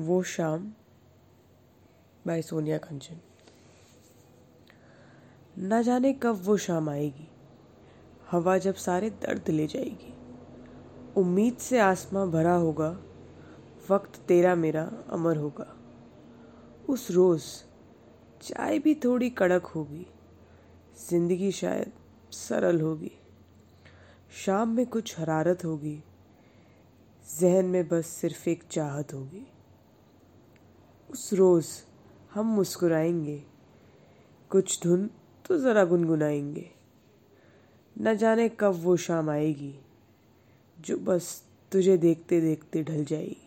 वो शाम बाय सोनिया कंचन। न जाने कब वो शाम आएगी। हवा जब सारे दर्द ले जाएगी। उम्मीद से आसमां भरा होगा। वक्त तेरा मेरा अमर होगा। उस रोज़ चाय भी थोड़ी कड़क होगी। ज़िंदगी शायद सरल होगी। शाम में कुछ हरारत होगी। जहन में बस सिर्फ़ एक चाहत होगी। उस रोज़ हम मुस्कुराएँगे। कुछ धुन तो ज़रा गुनगुनाएँगे। न जाने कब वो शाम आएगी, जो बस तुझे देखते देखते ढल जाएगी।